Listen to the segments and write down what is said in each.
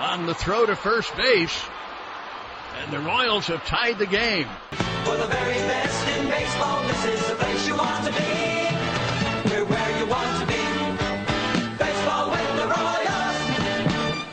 on the throw to first base. And the Royals have tied the game. For the very best in baseball, this is the place you want to be. We're where you want to be. Baseball with the Royals.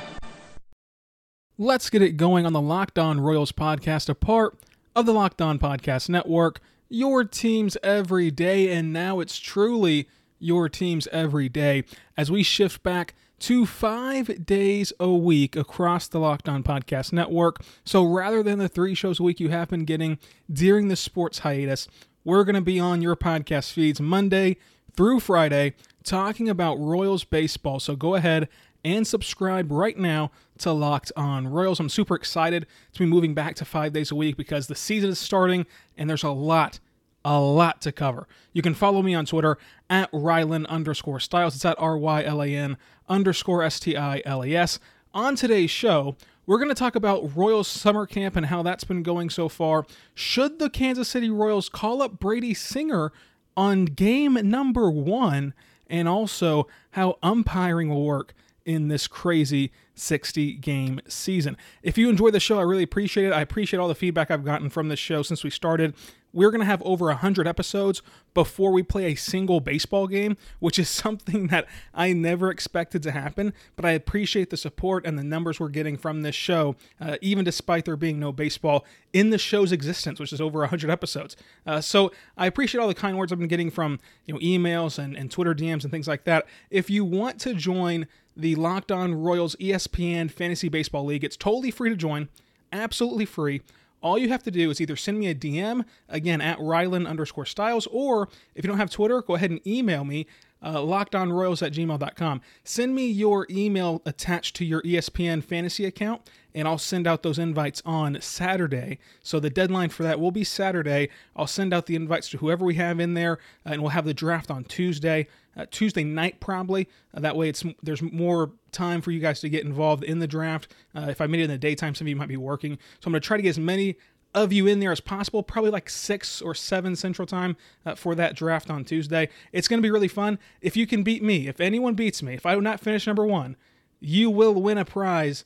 Let's get it going on the Locked On Royals podcast, a part of the Locked On Podcast Network. Your teams every day, and now it's truly your teams every day as we shift back to five days a week across the Locked On Podcast Network. So rather than the three shows a week you have been getting during the sports hiatus, we're going to be on your podcast feeds Monday through Friday talking about Royals baseball. So go ahead and subscribe right now to Locked On Royals. I'm super excited to be moving back to five days a week because the season is starting and there's a lot a lot to cover. You can follow me on Twitter at Rylan underscore Stiles. It's at R Y L A N underscore S T I L E S. On today's show, we're going to talk about Royals summer camp and how that's been going so far. Should the Kansas City Royals call up Brady Singer on game number one? And also how umpiring will work in this crazy 60 game season. If you enjoy the show, I really appreciate it. I appreciate all the feedback I've gotten from this show since we started. We're going to have over 100 episodes before we play a single baseball game, which is something that I never expected to happen. But I appreciate the support and the numbers we're getting from this show, uh, even despite there being no baseball in the show's existence, which is over 100 episodes. Uh, so I appreciate all the kind words I've been getting from you know emails and, and Twitter DMs and things like that. If you want to join the Locked On Royals ESPN Fantasy Baseball League, it's totally free to join, absolutely free all you have to do is either send me a DM, again, at Rylan underscore Stiles, or if you don't have Twitter, go ahead and email me, uh, lockedonroyals at gmail.com. Send me your email attached to your ESPN fantasy account, and I'll send out those invites on Saturday. So the deadline for that will be Saturday. I'll send out the invites to whoever we have in there, and we'll have the draft on Tuesday, uh, Tuesday night probably. Uh, that way, it's there's more time for you guys to get involved in the draft. Uh, if I made it in the daytime, some of you might be working, so I'm going to try to get as many of you in there as possible, probably like 6 or 7 Central Time uh, for that draft on Tuesday. It's going to be really fun. If you can beat me, if anyone beats me, if I do not finish number one, you will win a prize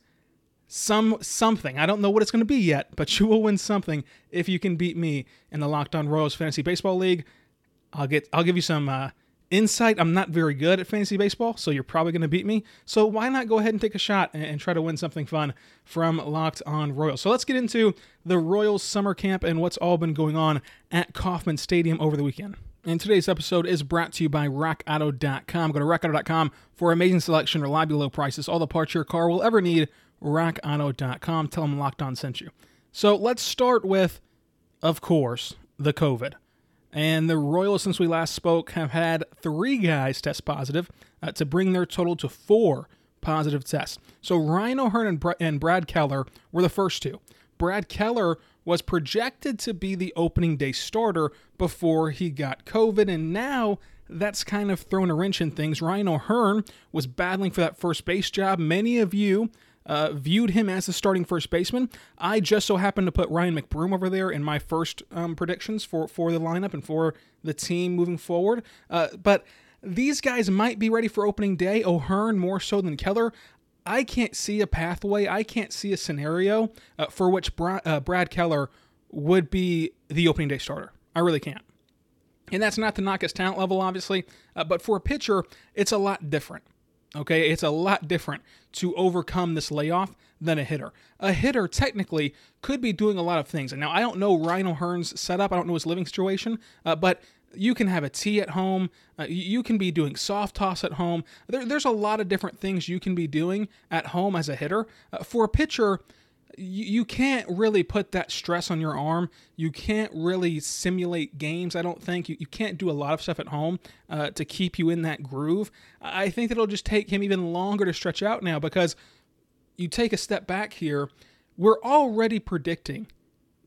some something. I don't know what it's going to be yet, but you will win something if you can beat me in the Locked On Royals Fantasy Baseball League. I'll get I'll give you some uh, insight. I'm not very good at fantasy baseball, so you're probably going to beat me. So why not go ahead and take a shot and, and try to win something fun from Locked On Royals? So let's get into the Royals summer camp and what's all been going on at Kauffman Stadium over the weekend. And today's episode is brought to you by RockAuto.com. Go to RockAuto.com for amazing selection, reliable low prices, all the parts your car will ever need. RockAuto.com. Tell them Locked On sent you. So let's start with, of course, the COVID. And the Royals, since we last spoke, have had three guys test positive uh, to bring their total to four positive tests. So Ryan O'Hearn and, Br- and Brad Keller were the first two. Brad Keller was projected to be the opening day starter before he got COVID, and now that's kind of thrown a wrench in things. Ryan O'Hearn was battling for that first base job. Many of you uh, viewed him as a starting first baseman. I just so happened to put Ryan McBroom over there in my first um, predictions for, for the lineup and for the team moving forward. Uh, but these guys might be ready for opening day. O'Hearn more so than Keller. I can't see a pathway. I can't see a scenario uh, for which Bra- uh, Brad Keller would be the opening day starter. I really can't. And that's not to knock his talent level, obviously, uh, but for a pitcher, it's a lot different. Okay, it's a lot different to overcome this layoff than a hitter. A hitter technically could be doing a lot of things. And now I don't know Ryan O'Hearn's setup, I don't know his living situation, uh, but you can have a tee at home. Uh, you can be doing soft toss at home. There, there's a lot of different things you can be doing at home as a hitter. Uh, for a pitcher, you, you can't really put that stress on your arm. You can't really simulate games, I don't think. You, you can't do a lot of stuff at home uh, to keep you in that groove. I think that it'll just take him even longer to stretch out now because you take a step back here, we're already predicting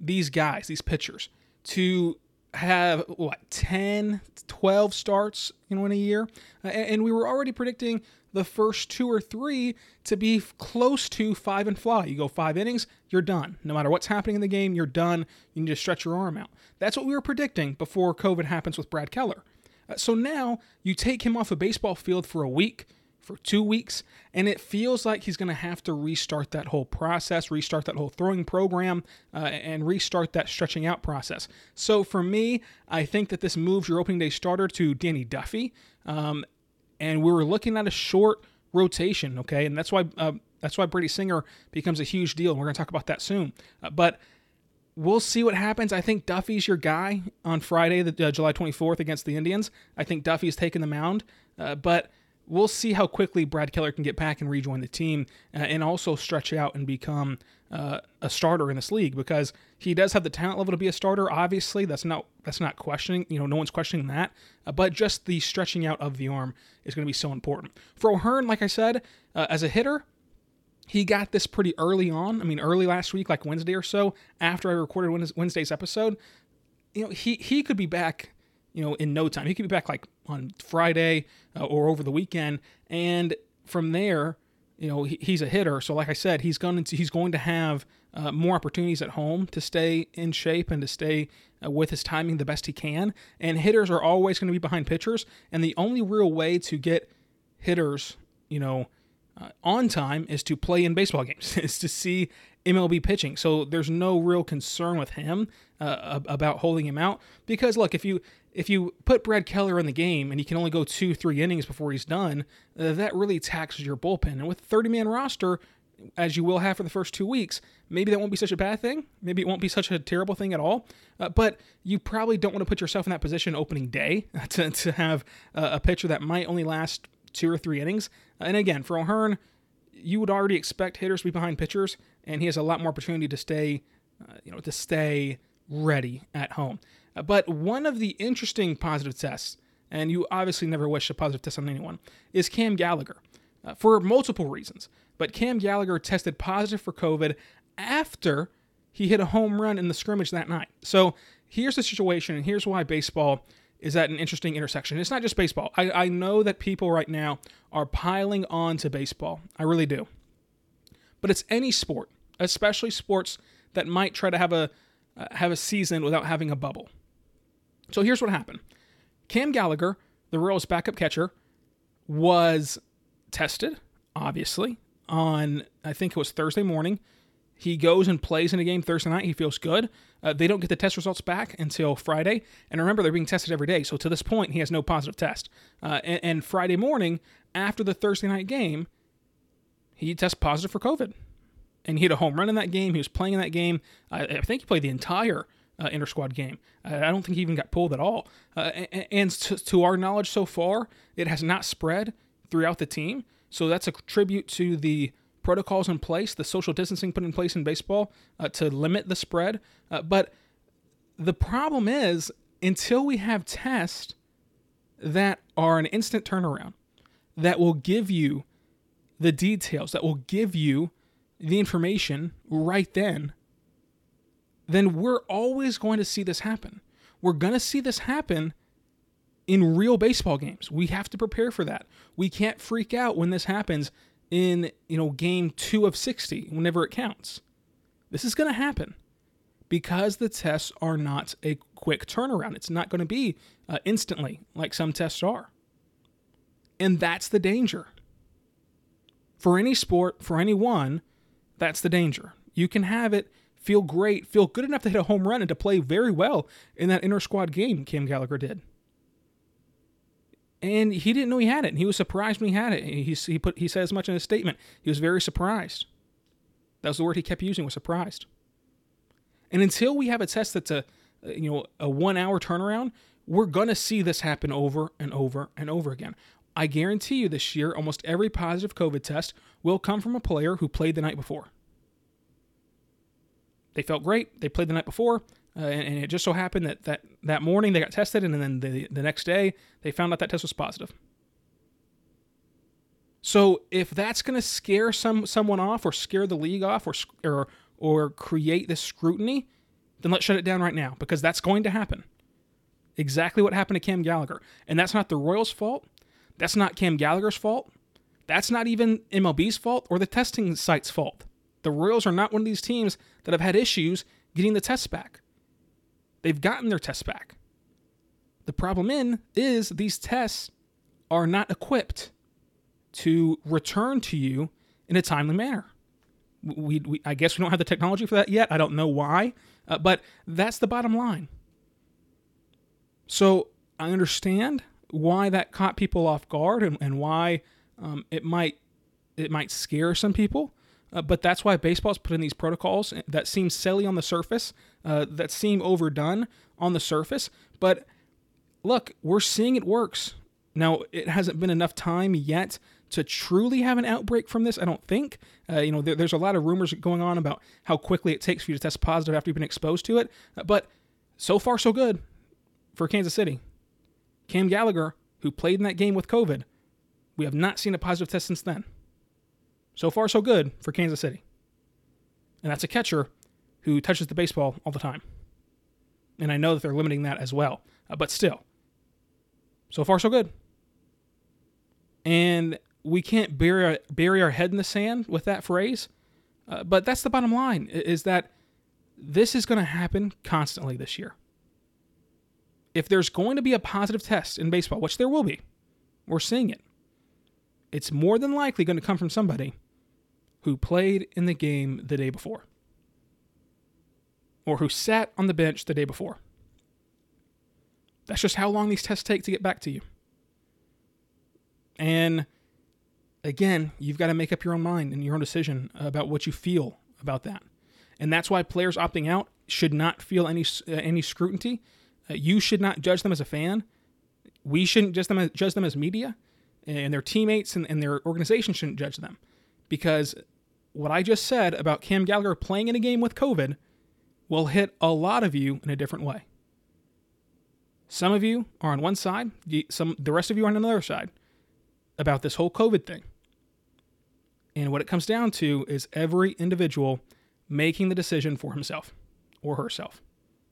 these guys, these pitchers, to have what 10 12 starts you know in a year? And we were already predicting the first two or three to be close to five and fly. You go five innings you're done. No matter what's happening in the game you're done. You need to stretch your arm out. That's what we were predicting before covid happens with brad keller. Uh, so now you take him off a baseball field for a week for two weeks, and it feels like he's going to have to restart that whole process, restart that whole throwing program, uh, and restart that stretching out process. So for me, I think that this moves your opening day starter to Danny Duffy, um, and we were looking at a short rotation, okay, and that's why uh, that's why Brady Singer becomes a huge deal, and we're going to talk about that soon. Uh, but we'll see what happens. I think Duffy's your guy on Friday, the uh, July 24th against the Indians. I think Duffy's taking the mound, uh, but we'll see how quickly Brad Keller can get back and rejoin the team uh, and also stretch out and become uh, a starter in this league because he does have the talent level to be a starter. Obviously, that's not that's not questioning. You know, no one's questioning that. Uh, but just the stretching out of the arm is going to be so important for O'Hearn. Like I said, uh, as a hitter. He got this pretty early on. I mean, early last week, like Wednesday or so, after I recorded Wednesday's episode. You know, he he could be back you know, in no time. He could be back like on Friday uh, or over the weekend, and from there, you know, he, he's a hitter. So, like I said, he's going to he's going to have uh, more opportunities at home to stay in shape and to stay uh, with his timing the best he can. And hitters are always going to be behind pitchers, and the only real way to get hitters, you know, uh, on time is to play in baseball games, is to see MLB pitching. So there's no real concern with him uh, about holding him out because look, if you if you put Brad Keller in the game and he can only go two, three innings before he's done, uh, that really taxes your bullpen. And with a 30 man roster, as you will have for the first two weeks, maybe that won't be such a bad thing. Maybe it won't be such a terrible thing at all. Uh, but you probably don't want to put yourself in that position opening day to, to have uh, a pitcher that might only last two or three innings. And again, for O'Hearn, you would already expect hitters to be behind pitchers, and he has a lot more opportunity to stay, uh, you know, to stay ready at home. But one of the interesting positive tests, and you obviously never wish a positive test on anyone, is Cam Gallagher uh, for multiple reasons. But Cam Gallagher tested positive for COVID after he hit a home run in the scrimmage that night. So here's the situation, and here's why baseball is at an interesting intersection. It's not just baseball. I, I know that people right now are piling on to baseball. I really do. But it's any sport, especially sports that might try to have a uh, have a season without having a bubble. So here's what happened Cam Gallagher, the Royals' backup catcher, was tested, obviously, on, I think it was Thursday morning. He goes and plays in a game Thursday night. He feels good. Uh, they don't get the test results back until Friday. And remember, they're being tested every day. So to this point, he has no positive test. Uh, and, and Friday morning, after the Thursday night game, he tests positive for COVID. And he hit a home run in that game. He was playing in that game. I think he played the entire uh, inter squad game. I don't think he even got pulled at all. Uh, and, and to, to, our knowledge so far, it has not spread throughout the team. So that's a tribute to the protocols in place, the social distancing put in place in baseball uh, to limit the spread. Uh, but the problem is, until we have tests that are an instant turnaround, that will give you the details, that will give you the information right then then we're always going to see this happen. We're going to see this happen in real baseball games. We have to prepare for that. We can't freak out when this happens in, you know, game 2 of 60 whenever it counts. This is going to happen because the tests are not a quick turnaround. It's not going to be uh, instantly like some tests are. And that's the danger. For any sport, for anyone, that's the danger. You can have it feel great, feel good enough to hit a home run and to play very well in that inter squad game, Cam Gallagher did. And he didn't know he had it, and he was surprised when he had it. He, he, put, he said as much in his statement. He was very surprised. That was the word he kept using, was surprised. And until we have a test that's a, you know, a one hour turnaround, we're to see this happen over and over and over again. I guarantee you this year, almost every positive COVID test will come from a player who played the night before they felt great. They played the night before, uh, and, and, it just so happened that, that that morning they got tested, and then the, the next day they found out that test was positive. So if that's going to scare some someone off or scare the league off or or or create this scrutiny, then let's shut it down right now because that's going to happen. Exactly what happened to Cam Gallagher. And that's not the Royals' fault. That's not Cam Gallagher's fault. That's not even MLB's fault or the testing site's fault. The Royals are not one of these teams that have had issues getting the tests back. They've gotten their tests back. The problem in is these tests are not equipped to return to you in a timely manner. We, we I guess we don't have the technology for that yet. I don't know why, uh, but that's the bottom line. So I understand why that caught people off guard and, and why um, it might it might scare some people. Uh, but that's why baseball's put in these protocols that seem silly on the surface, uh, that seem overdone on the surface. But look, we're seeing it works. Now, it hasn't been enough time yet to truly have an outbreak from this, I don't think. Uh, you know, there, there's a lot of rumors going on about how quickly it takes for you to test positive after you've been exposed to it. Uh, but so far, so good for Kansas City. Cam Gallagher, who played in that game with COVID, we have not seen a positive test since then. So far, so good for Kansas City. And that's a catcher who touches the baseball all the time. And I know that they're limiting that as well. Uh, but still, so far, so good. And we can't bury our, bury our head in the sand with that phrase. Uh, but that's the bottom line is that this is going to happen constantly this year. If there's going to be a positive test in baseball, which there will be, we're seeing it, it's more than likely going to come from somebody who played in the game the day before or who sat on the bench the day before. That's just how long these tests take to get back to you. And again, you've got to make up your own mind and your own decision about what you feel about that. And that's why players opting out should not feel any uh, any scrutiny. Uh, you should not judge them as a fan. We shouldn't judge them as, judge them as media, and their teammates and, and their organization shouldn't judge them, because what I just said about Cam Gallagher playing in a game with COVID will hit a lot of you in a different way. Some of you are on one side, some the rest of you are on another side about this whole COVID thing. And what it comes down to is every individual making the decision for himself or herself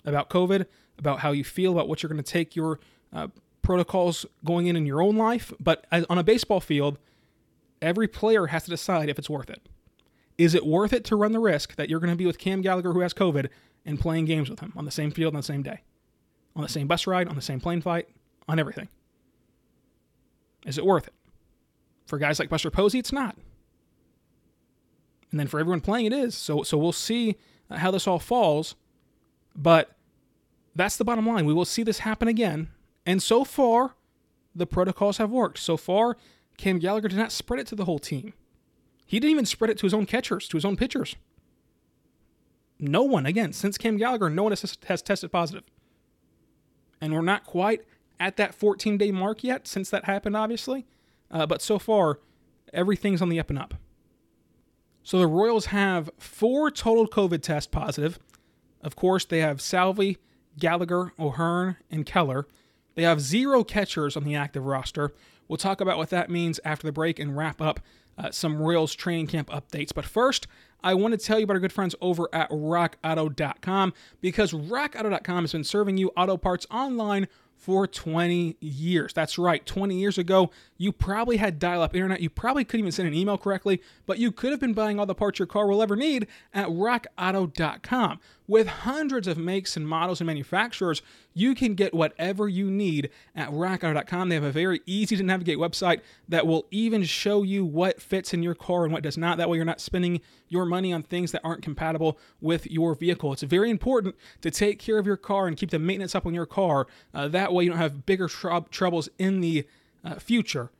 about COVID, about how you feel about what you're going to take your uh, protocols going in in your own life. But as, on a baseball field, every player has to decide if it's worth it. Is it worth it to run the risk that you're going to be with Cam Gallagher, who has COVID, and playing games with him on the same field on the same day, on the same bus ride, on the same plane flight, on everything? Is it worth it? For guys like Buster Posey, it's not. And then for everyone playing, it is. So, so we'll see how this all falls. But that's the bottom line. We will see this happen again. And so far, the protocols have worked. So far, Cam Gallagher did not spread it to the whole team. He didn't even spread it to his own catchers, to his own pitchers. No one, again, since Cam Gallagher, no one has, has tested positive. And we're not quite at that 14 day mark yet since that happened, obviously. Uh, but so far, everything's on the up and up. So the Royals have four total COVID tests positive. Of course, they have Salvy, Gallagher, O'Hearn, and Keller. They have zero catchers on the active roster. We'll talk about what that means after the break and wrap up uh, some Royals training camp updates. But first, I want to tell you about our good friends over at rockauto.com because rockauto.com has been serving you auto parts online for 20 years. That's right, 20 years ago, you probably had dial up internet. You probably couldn't even send an email correctly, but you could have been buying all the parts your car will ever need at rockauto.com. With hundreds of makes and models and manufacturers, you can get whatever you need at rockauto.com. They have a very easy to navigate website that will even show you what fits in your car and what does not. That way, you're not spending your money on things that aren't compatible with your vehicle. It's very important to take care of your car and keep the maintenance up on your car. Uh, that way, you don't have bigger tr- troubles in the uh, future.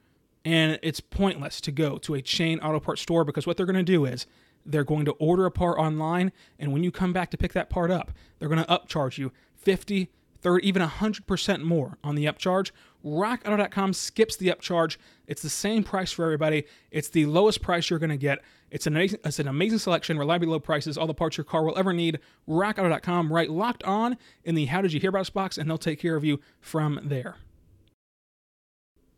And it's pointless to go to a chain auto parts store because what they're going to do is they're going to order a part online, and when you come back to pick that part up, they're going to upcharge you 50, 30, even 100% more on the upcharge. RockAuto.com skips the upcharge. It's the same price for everybody. It's the lowest price you're going to get. It's an, amazing, it's an amazing selection, reliably low prices, all the parts your car will ever need. RockAuto.com, write locked on in the How Did You Hear About Us box, and they'll take care of you from there.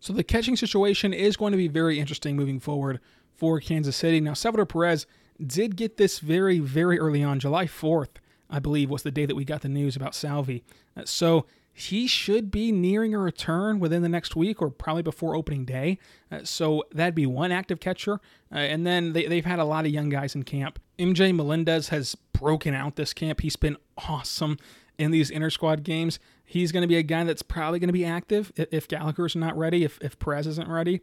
So the catching situation is going to be very interesting moving forward for Kansas City. Now, Salvador Perez did get this very, very early on. July 4th, I believe, was the day that we got the news about Salvy. Uh, so he should be nearing a return within the next week or probably before opening day. Uh, so that'd be one active catcher. Uh, and then they, they've had a lot of young guys in camp. MJ Melendez has broken out this camp. He's been awesome in these inter squad games. He's going to be a guy that's probably going to be active if Gallagher's not ready, if, if Perez isn't ready.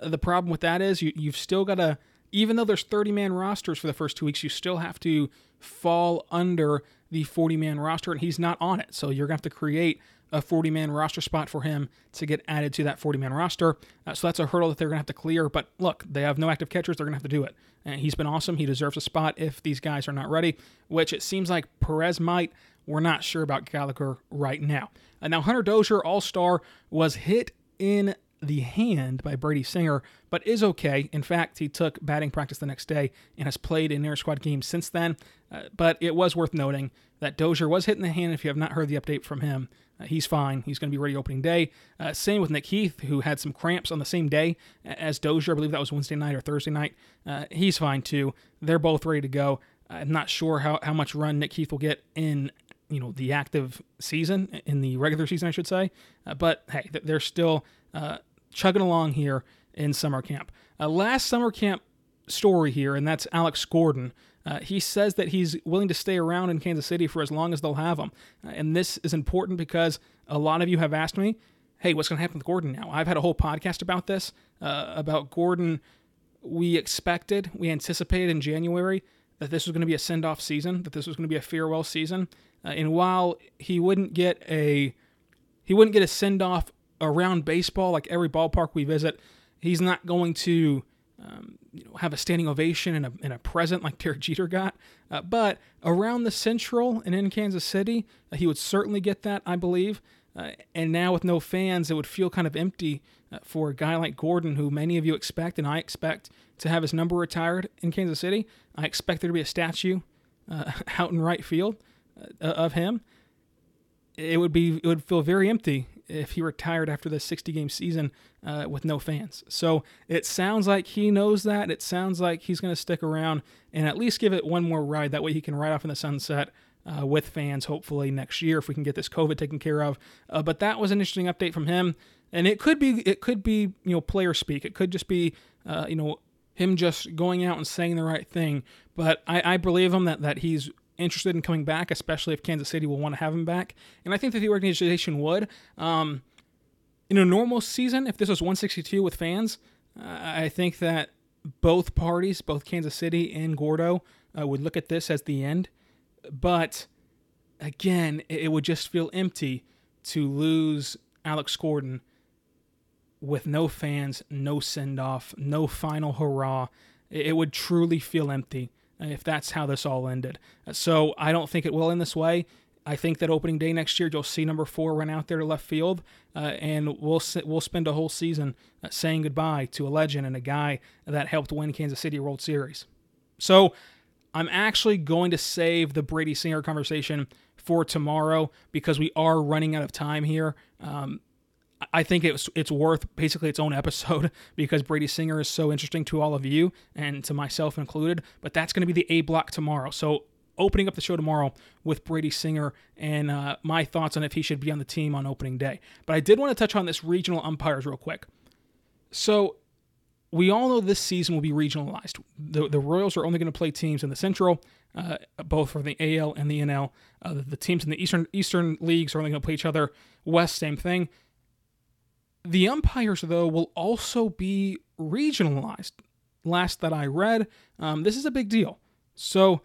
The problem with that is you, you've still got to, even though there's 30 man rosters for the first two weeks, you still have to fall under the 40 man roster, and he's not on it. So you're going to have to create a 40 man roster spot for him to get added to that 40 man roster. Uh, so that's a hurdle that they're going to have to clear. But look, they have no active catchers. They're going to have to do it. And he's been awesome. He deserves a spot if these guys are not ready, which it seems like Perez might. We're not sure about Gallagher right now. Uh, now, Hunter Dozier, All Star, was hit in the hand by Brady Singer, but is okay. In fact, he took batting practice the next day and has played in air squad games since then. Uh, but it was worth noting that Dozier was hit in the hand. If you have not heard the update from him, uh, he's fine. He's going to be ready opening day. Uh, same with Nick Heath, who had some cramps on the same day as Dozier. I believe that was Wednesday night or Thursday night. Uh, he's fine too. They're both ready to go. I'm not sure how, how much run Nick Heath will get in you know the active season in the regular season, I should say. Uh, but hey, they're still uh, chugging along here in summer camp. Uh, last summer camp story here, and that's Alex Gordon. Uh, he says that he's willing to stay around in Kansas City for as long as they'll have him. Uh, and this is important because a lot of you have asked me, hey, what's going to happen with Gordon now? I've had a whole podcast about this, uh, about Gordon. We expected, we anticipated in January that this was going to be a send off season, that this was going to be a farewell season. Uh, and while he wouldn't get a he wouldn't get a send off around baseball, like every ballpark we visit, he's not going to um, you know, have a standing ovation and a, and a present like Derek Jeter got. Uh, but around the Central and in Kansas City, uh, he would certainly get that, I believe. Uh, and now with no fans, it would feel kind of empty uh, for a guy like Gordon, who many of you expect, and I expect to have his number retired in Kansas City. I expect there to be a statue uh, out in right field uh, of him. It would be it would feel very empty if he retired after the 60 game season uh, with no fans. So it sounds like he knows that. It sounds like he's going to stick around and at least give it one more ride. That way he can ride off in the sunset. Uh, with fans, hopefully next year, if we can get this COVID taken care of. Uh, but that was an interesting update from him, and it could be it could be you know player speak. It could just be uh, you know him just going out and saying the right thing. But I, I believe him that that he's interested in coming back, especially if Kansas City will want to have him back. And I think that the organization would. Um, in a normal season, if this was 162 with fans, uh, I think that both parties, both Kansas City and Gordo, uh, would look at this as the end. But again, it, would just feel empty to lose Alex Gordon with no fans, no send off, no final hurrah. It would truly feel empty if that's how this all ended. So I don't think it will end this way. I think that opening day next year, you'll see number four run out there to left field, uh, and we'll we'll spend a whole season uh, saying goodbye to a legend and a guy that helped win Kansas City World Series. So I'm actually going to save the Brady Singer conversation for tomorrow because we are running out of time here. Um, I think it's it's worth basically its own episode because Brady Singer is so interesting to all of you and to myself included. But that's going to be the A block tomorrow. So opening up the show tomorrow with Brady Singer and uh, my thoughts on if he should be on the team on opening day. But I did want to touch on this regional umpires real quick. So we all know this season will be regionalized. The, the Royals are only going to play teams in the Central, uh, both for the AL and the NL. Uh, the, teams in the Eastern Eastern leagues are only going to play each other. West, same thing. The umpires, though, will also be regionalized. Last that I read, um, this is a big deal. So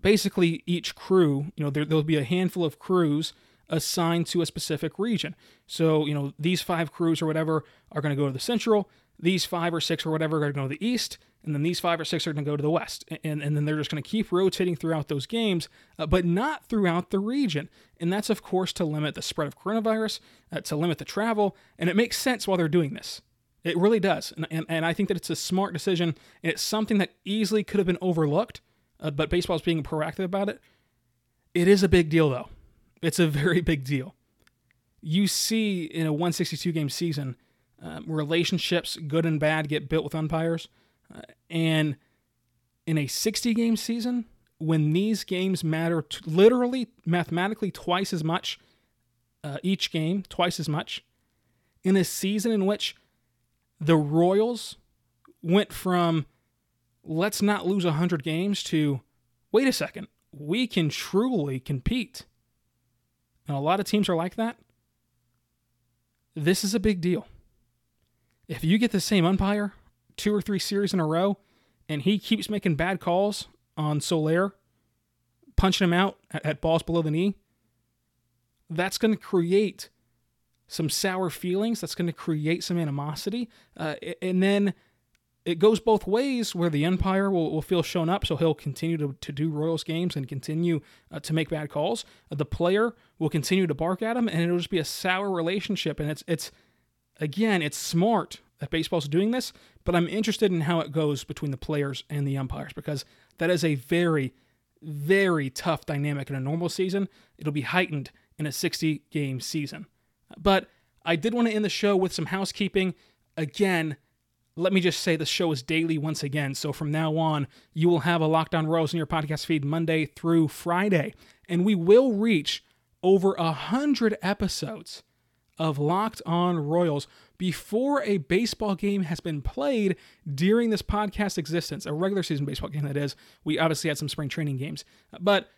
basically, each crew, you know, there, there'll be a handful of crews assigned to a specific region. So, you know, these five crews or whatever are going to go to the central, these five or six or whatever are going to go to the east, and then these five or six are going to go to the west. And, and then they're just going to keep rotating throughout those games, uh, but not throughout the region. And that's, of course, to limit the spread of coronavirus, uh, to limit the travel. And it makes sense while they're doing this. It really does. And, and, and I think that it's a smart decision. And it's something that easily could have been overlooked, uh, but baseball is being proactive about it. It is a big deal, though. It's a very big deal. You see in a 162 game season, Um, relationships, good and bad, get built with umpires. Uh, and in a 60 game season, when these games matter t- literally, mathematically twice as much uh, each game, twice as much, in a season in which the Royals went from let's not lose 100 games to wait a second, we can truly compete. And a lot of teams are like that. This is a big deal. If you get the same umpire two or three series in a row and he keeps making bad calls on Soler, punching him out at, at balls below the knee, that's going to create some sour feelings. That's going to create some animosity. Uh, and then it goes both ways where the umpire will, will feel shown up, so he'll continue to, to do Royals games and continue uh, to make bad calls. Uh, the player will continue to bark at him, and it'll just be a sour relationship. And it's, it's again, it's smart that baseball's doing this, but I'm interested in how it goes between the players and the umpires because that is a very, very tough dynamic in a normal season. It'll be heightened in a 60 game season. But I did want to end the show with some housekeeping. Again, let me just say the show is daily once again. So from now on, you will have a Locked On Royals in your podcast feed Monday through Friday. And we will reach over a hundred episodes of Locked On Royals before a baseball game has been played during this podcast existence, a regular season baseball game that is. We obviously had some spring training games. But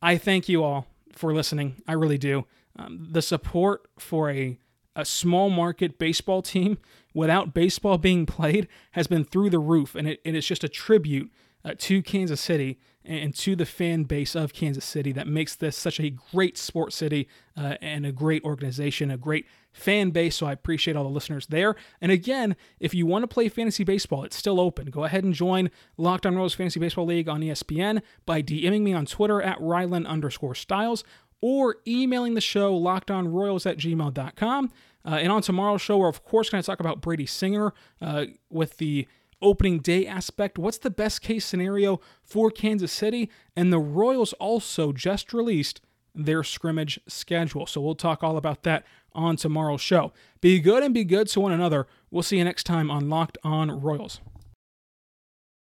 I thank you all for listening. I really do. Um, the support for a a small market baseball team without baseball being played has been through the roof, and it, it is just a tribute uh, to Kansas City and to the fan base of Kansas City that makes this such a great sports city uh, and a great organization, a great fan base. So I appreciate all the listeners there. And again, if you want to play fantasy baseball, it's still open. Go ahead and join Locked On Royals Fantasy Baseball League on ESPN by DMing me on Twitter at Rylan underscore Stiles or emailing the show lockedonroyals at gmail.com. Uh, and on tomorrow's show, we're of course going to talk about Brady Singer uh, with the opening day aspect. What's the best case scenario for Kansas City? And the Royals also just released their scrimmage schedule. So we'll talk all about that on tomorrow's show. Be good and be good to one another. We'll see you next time on Locked On Royals.